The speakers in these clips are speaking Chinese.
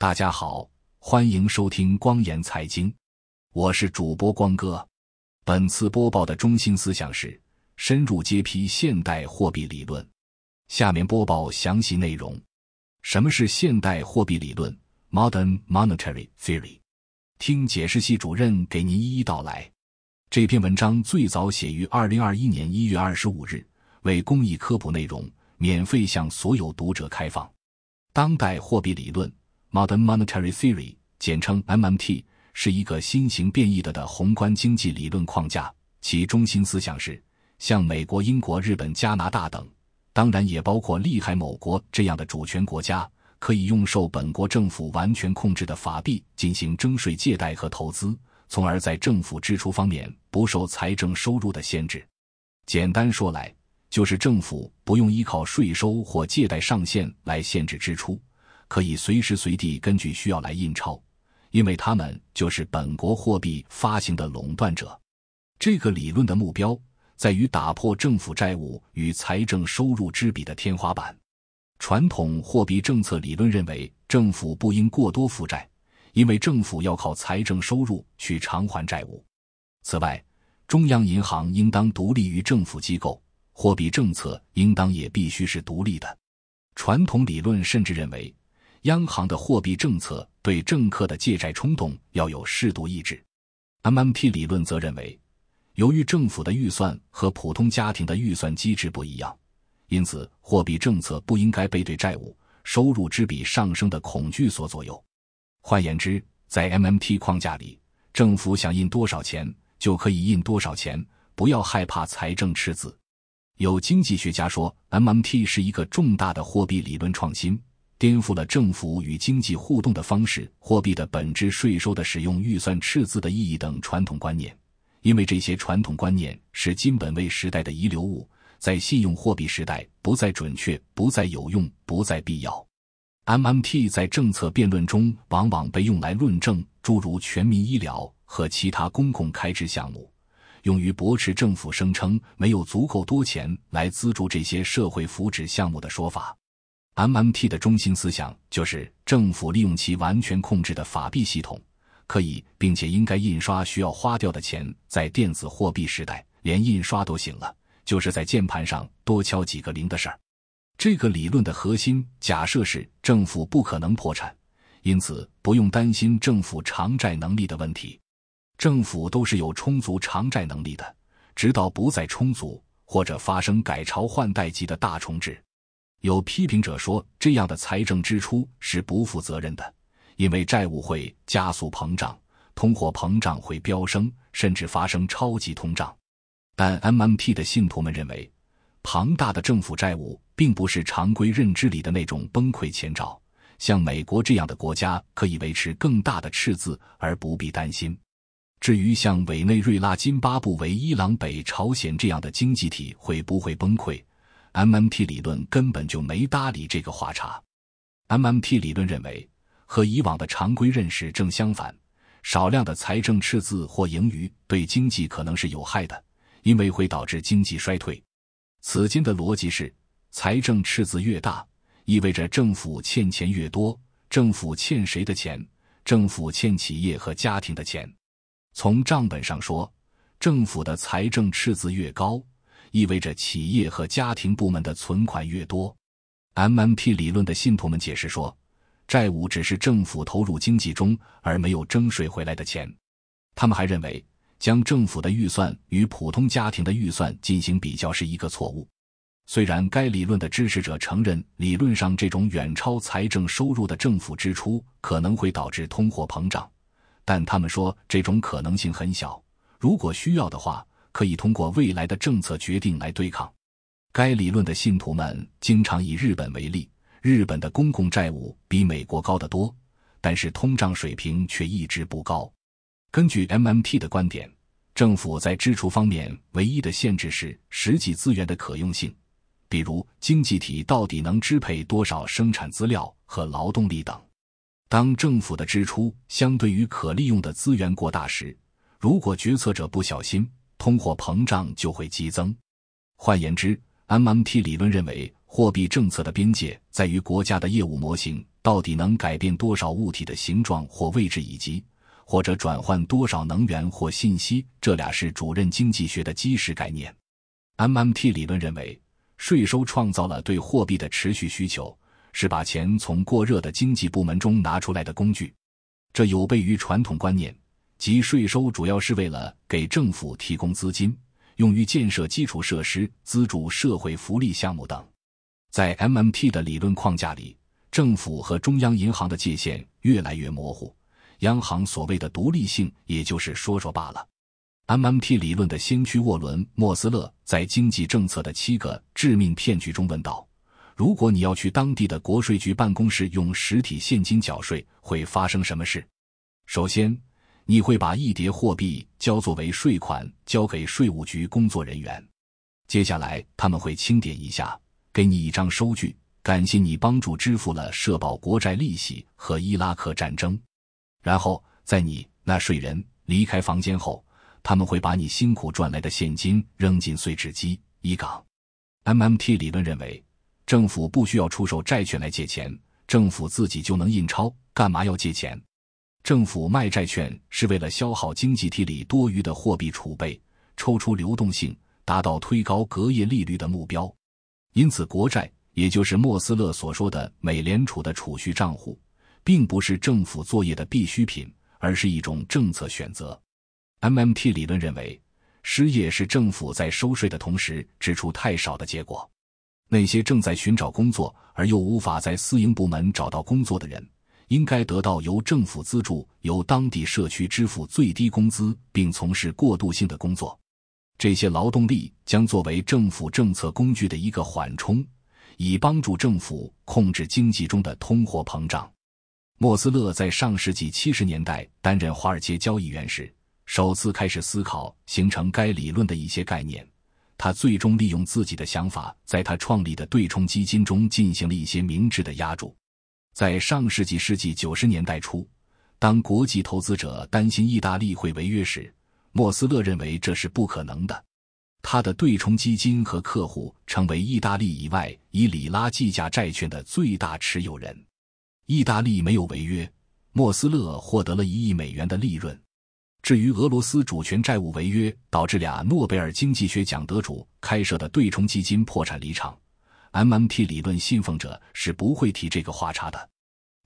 大家好，欢迎收听光言财经，我是主播光哥。本次播报的中心思想是深入揭批现代货币理论。下面播报详细内容。什么是现代货币理论 （Modern Monetary Theory）？听解释系主任给您一一道来。这篇文章最早写于二零二一年一月二十五日，为公益科普内容，免费向所有读者开放。当代货币理论。Modern Monetary Theory，简称 MMT，是一个新型变异的的宏观经济理论框架。其中心思想是，像美国、英国、日本、加拿大等，当然也包括利害某国这样的主权国家，可以用受本国政府完全控制的法币进行征税、借贷和投资，从而在政府支出方面不受财政收入的限制。简单说来，就是政府不用依靠税收或借贷上限来限制支出。可以随时随地根据需要来印钞，因为他们就是本国货币发行的垄断者。这个理论的目标在于打破政府债务与财政收入之比的天花板。传统货币政策理论认为，政府不应过多负债，因为政府要靠财政收入去偿还债务。此外，中央银行应当独立于政府机构，货币政策应当也必须是独立的。传统理论甚至认为。央行的货币政策对政客的借债冲动要有适度抑制。MMT 理论则认为，由于政府的预算和普通家庭的预算机制不一样，因此货币政策不应该被对债务收入之比上升的恐惧所左右。换言之，在 MMT 框架里，政府想印多少钱就可以印多少钱，不要害怕财政赤字。有经济学家说，MMT 是一个重大的货币理论创新。颠覆了政府与经济互动的方式、货币的本质、税收的使用、预算赤字的意义等传统观念，因为这些传统观念是金本位时代的遗留物，在信用货币时代不再准确、不再有用、不再必要。MMT 在政策辩论中往往被用来论证诸如全民医疗和其他公共开支项目，用于驳斥政府声称没有足够多钱来资助这些社会福祉项目的说法。MMT 的中心思想就是，政府利用其完全控制的法币系统，可以并且应该印刷需要花掉的钱。在电子货币时代，连印刷都行了，就是在键盘上多敲几个零的事儿。这个理论的核心假设是，政府不可能破产，因此不用担心政府偿债能力的问题。政府都是有充足偿债能力的，直到不再充足或者发生改朝换代级的大重置。有批评者说，这样的财政支出是不负责任的，因为债务会加速膨胀，通货膨胀会飙升，甚至发生超级通胀。但 MMT 的信徒们认为，庞大的政府债务并不是常规认知里的那种崩溃前兆。像美国这样的国家可以维持更大的赤字而不必担心。至于像委内瑞拉、津巴布韦、伊朗、北朝鲜这样的经济体会不会崩溃？MMT 理论根本就没搭理这个话茬。MMT 理论认为，和以往的常规认识正相反，少量的财政赤字或盈余对经济可能是有害的，因为会导致经济衰退。此间的逻辑是，财政赤字越大，意味着政府欠钱越多。政府欠谁的钱？政府欠企业和家庭的钱。从账本上说，政府的财政赤字越高。意味着企业和家庭部门的存款越多。MMP 理论的信徒们解释说，债务只是政府投入经济中而没有征税回来的钱。他们还认为，将政府的预算与普通家庭的预算进行比较是一个错误。虽然该理论的支持者承认，理论上这种远超财政收入的政府支出可能会导致通货膨胀，但他们说这种可能性很小。如果需要的话。可以通过未来的政策决定来对抗。该理论的信徒们经常以日本为例，日本的公共债务比美国高得多，但是通胀水平却一直不高。根据 MMT 的观点，政府在支出方面唯一的限制是实际资源的可用性，比如经济体到底能支配多少生产资料和劳动力等。当政府的支出相对于可利用的资源过大时，如果决策者不小心，通货膨胀就会激增。换言之，MMT 理论认为，货币政策的边界在于国家的业务模型到底能改变多少物体的形状或位置，以及或者转换多少能源或信息，这俩是主任经济学的基石概念。MMT 理论认为，税收创造了对货币的持续需求，是把钱从过热的经济部门中拿出来的工具。这有悖于传统观念，即税收主要是为了给政府提供资金，用于建设基础设施、资助社会福利项目等。在 MMT 的理论框架里，政府和中央银行的界限越来越模糊，央行所谓的独立性也就是说说罢了。MMT 理论的先驱沃伦·莫斯勒在《经济政策的七个致命骗局》中问道：“如果你要去当地的国税局办公室用实体现金缴税，会发生什么事？首先，你会把一叠货币交作为税款交给税务局工作人员，接下来他们会清点一下，给你一张收据，感谢你帮助支付了社保国债利息和伊拉克战争。然后，在你纳税人离开房间后。”他们会把你辛苦赚来的现金扔进碎纸机一港。MMT 理论认为，政府不需要出售债券来借钱，政府自己就能印钞，干嘛要借钱？政府卖债券是为了消耗经济体里多余的货币储备，抽出流动性，达到推高隔夜利率的目标。因此，国债也就是莫斯勒所说的美联储的储蓄账户，并不是政府作业的必需品，而是一种政策选择。MMT 理论认为，失业是政府在收税的同时支出太少的结果。那些正在寻找工作而又无法在私营部门找到工作的人，应该得到由政府资助、由当地社区支付最低工资，并从事过渡性的工作。这些劳动力将作为政府政策工具的一个缓冲，以帮助政府控制经济中的通货膨胀。莫斯勒在上世纪七十年代担任华尔街交易员时。首次开始思考形成该理论的一些概念，他最终利用自己的想法，在他创立的对冲基金中进行了一些明智的压注。在上世纪世纪九十年代初，当国际投资者担心意大利会违约时，莫斯勒认为这是不可能的。他的对冲基金和客户成为意大利以外以里拉计价债券的最大持有人。意大利没有违约，莫斯勒获得了一亿美元的利润。至于俄罗斯主权债务违约导致俩诺贝尔经济学奖得主开设的对冲基金破产离场，MMT 理论信奉者是不会提这个话茬的。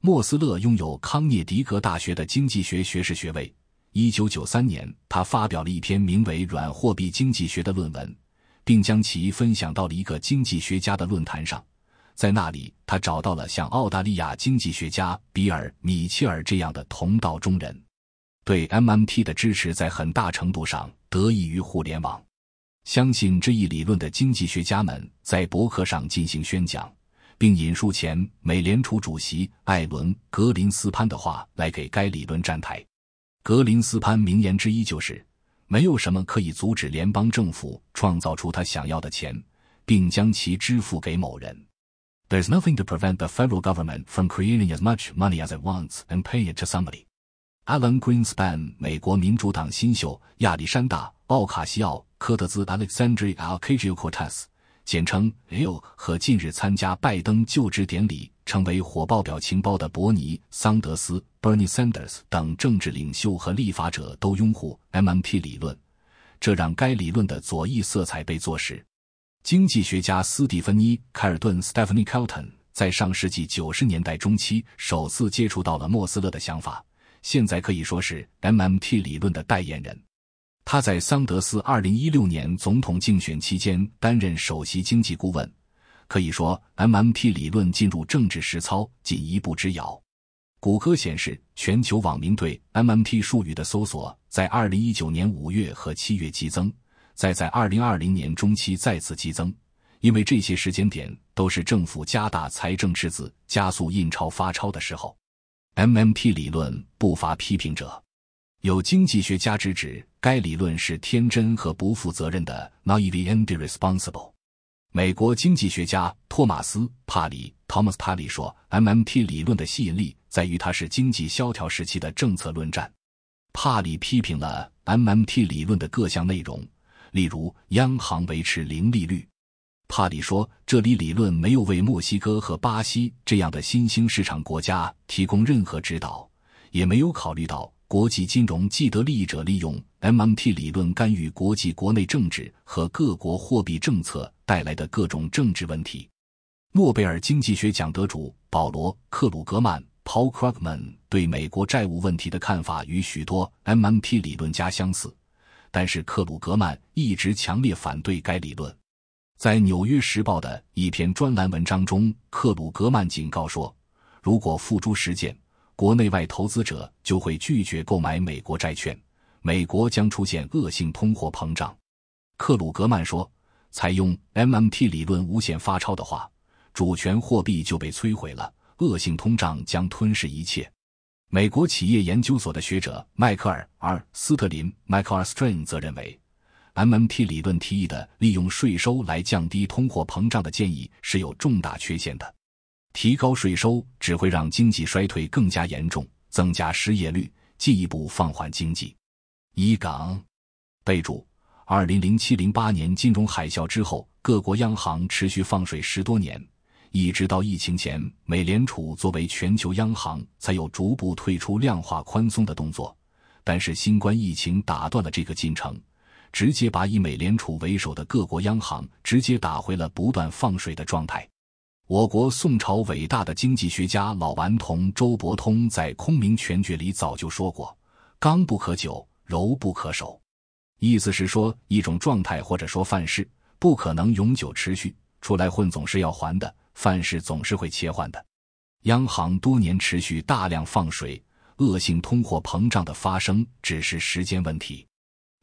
莫斯勒拥有康涅狄格大学的经济学学士学位。一九九三年，他发表了一篇名为《软货币经济学》的论文，并将其分享到了一个经济学家的论坛上。在那里，他找到了像澳大利亚经济学家比尔·米切尔这样的同道中人。对 MMT 的支持在很大程度上得益于互联网。相信这一理论的经济学家们在博客上进行宣讲，并引述前美联储主席艾伦·格林斯潘的话来给该理论站台。格林斯潘名言之一就是：“没有什么可以阻止联邦政府创造出他想要的钱，并将其支付给某人。” There's nothing to prevent the federal government from creating as much money as it wants and paying it to somebody. Alan Greenspan，美国民主党新秀亚历山大·奥卡西奥·科特兹 （Alexandria Ocasio-Cortez），简称 L，和近日参加拜登就职典礼、成为火爆表情包的伯尼·桑德斯 （Bernie Sanders） 等政治领袖和立法者都拥护 MMT 理论，这让该理论的左翼色彩被坐实。经济学家斯蒂芬妮·凯尔顿 （Stephanie Kelton） 在上世纪九十年代中期首次接触到了莫斯勒的想法。现在可以说是 MMT 理论的代言人。他在桑德斯2016年总统竞选期间担任首席经济顾问。可以说，MMT 理论进入政治实操仅一步之遥。谷歌显示，全球网民对 MMT 术语的搜索在2019年5月和7月激增，再在2020年中期再次激增，因为这些时间点都是政府加大财政赤字、加速印钞发钞的时候。MMT 理论不乏批评者，有经济学家直指该理论是天真和不负责任的 （naive and irresponsible）。美国经济学家托马斯·帕里 （Thomas Paley） 说，MMT 理论的吸引力在于它是经济萧条时期的政策论战。帕里批评了 MMT 理论的各项内容，例如央行维持零利率。帕里说：“这里理论没有为墨西哥和巴西这样的新兴市场国家提供任何指导，也没有考虑到国际金融既得利益者利用 MMT 理论干预国际国内政治和各国货币政策带来的各种政治问题。”诺贝尔经济学奖得主保罗·克鲁格曼 （Paul Krugman） 对美国债务问题的看法与许多 MMT 理论家相似，但是克鲁格曼一直强烈反对该理论。在《纽约时报》的一篇专栏文章中，克鲁格曼警告说：“如果付诸实践，国内外投资者就会拒绝购买美国债券，美国将出现恶性通货膨胀。”克鲁格曼说：“采用 MMT 理论无限发钞的话，主权货币就被摧毁了，恶性通胀将吞噬一切。”美国企业研究所的学者迈克尔 ·R· 斯特林 （Michael Strain） 则认为。MMT 理论提议的利用税收来降低通货膨胀的建议是有重大缺陷的。提高税收只会让经济衰退更加严重，增加失业率，进一步放缓经济。一港备注：二零零七零八年金融海啸之后，各国央行持续放水十多年，一直到疫情前，美联储作为全球央行才有逐步退出量化宽松的动作。但是新冠疫情打断了这个进程。直接把以美联储为首的各国央行直接打回了不断放水的状态。我国宋朝伟大的经济学家老顽童周伯通在《空明全诀》里早就说过：“刚不可久，柔不可守。”意思是说，一种状态或者说范式不可能永久持续，出来混总是要还的，范式总是会切换的。央行多年持续大量放水，恶性通货膨胀的发生只是时间问题。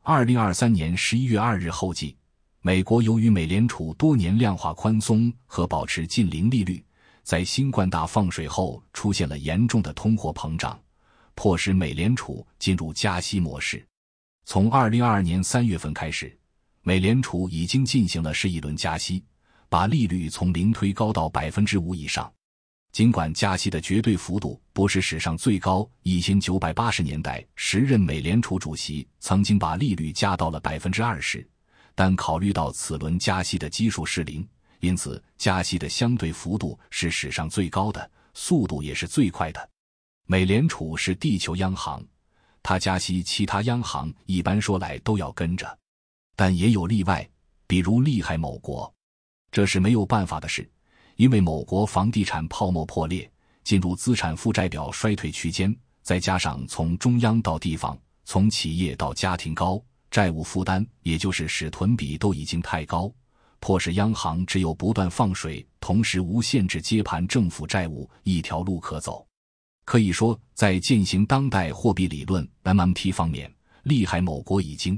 二零二三年十一月二日后记，美国由于美联储多年量化宽松和保持近零利率，在新冠大放水后出现了严重的通货膨胀，迫使美联储进入加息模式。从二零二二年三月份开始，美联储已经进行了是一轮加息，把利率从零推高到百分之五以上。尽管加息的绝对幅度不是史上最高，一千九百八十年代时任美联储主席曾经把利率加到了百分之二十，但考虑到此轮加息的基数是零，因此加息的相对幅度是史上最高的，速度也是最快的。美联储是地球央行，它加息，其他央行一般说来都要跟着，但也有例外，比如厉害某国，这是没有办法的事。因为某国房地产泡沫破裂，进入资产负债表衰退区间，再加上从中央到地方、从企业到家庭高债务负担，也就是使囤比都已经太高，迫使央行只有不断放水，同时无限制接盘政府债务一条路可走。可以说，在践行当代货币理论 （MMT） 方面，厉害某国已经。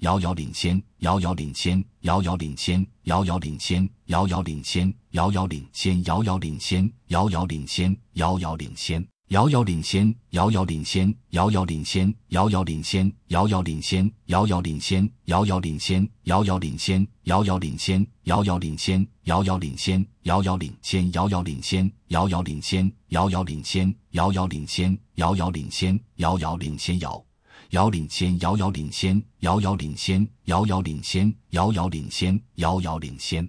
遥遥领先，遥遥领先，遥遥领先，遥遥领先，遥遥领先，遥遥领先，遥遥领先，遥遥领先，遥遥领先。遥遥领先，遥遥领先，遥遥领先，遥遥领先，遥遥领先，遥遥领先，遥遥领先，遥遥领先，遥遥领先，遥遥领先，遥遥领先，遥遥领先，遥遥领先，遥遥领先，遥遥领先，遥遥领先，遥遥领先，遥遥领先，遥遥领先，遥遥领先，遥遥领先，遥遥领先，遥遥领先，遥遥领先。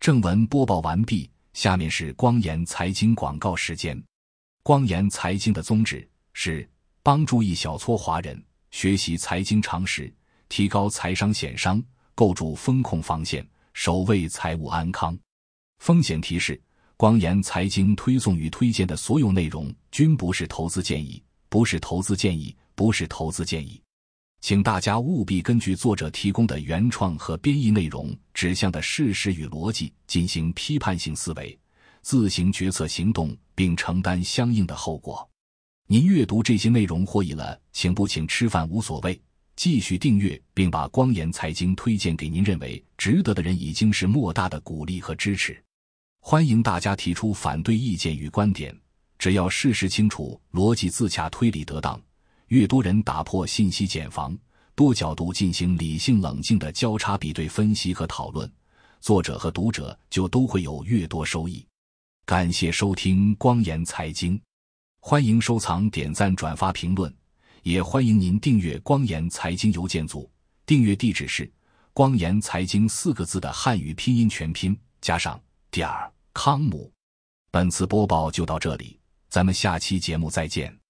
正文播报完毕，下面是光言财经广告时间。光言财经的宗旨是帮助一小撮华人学习财经常识，提高财商险商，构筑风控防线，守卫财务安康。风险提示：光言财经推送与推荐的所有内容均不是投资建议，不是投资建议，不是投资建议，请大家务必根据作者提供的原创和编译内容指向的事实与逻辑进行批判性思维。自行决策行动，并承担相应的后果。您阅读这些内容获益了，请不请吃饭无所谓。继续订阅，并把光言财经推荐给您认为值得的人，已经是莫大的鼓励和支持。欢迎大家提出反对意见与观点，只要事实清楚、逻辑自洽、推理得当，越多人打破信息茧房，多角度进行理性冷静的交叉比对分析和讨论，作者和读者就都会有越多收益。感谢收听光言财经，欢迎收藏、点赞、转发、评论，也欢迎您订阅光言财经邮件组。订阅地址是“光言财经”四个字的汉语拼音全拼加上点儿康姆。本次播报就到这里，咱们下期节目再见。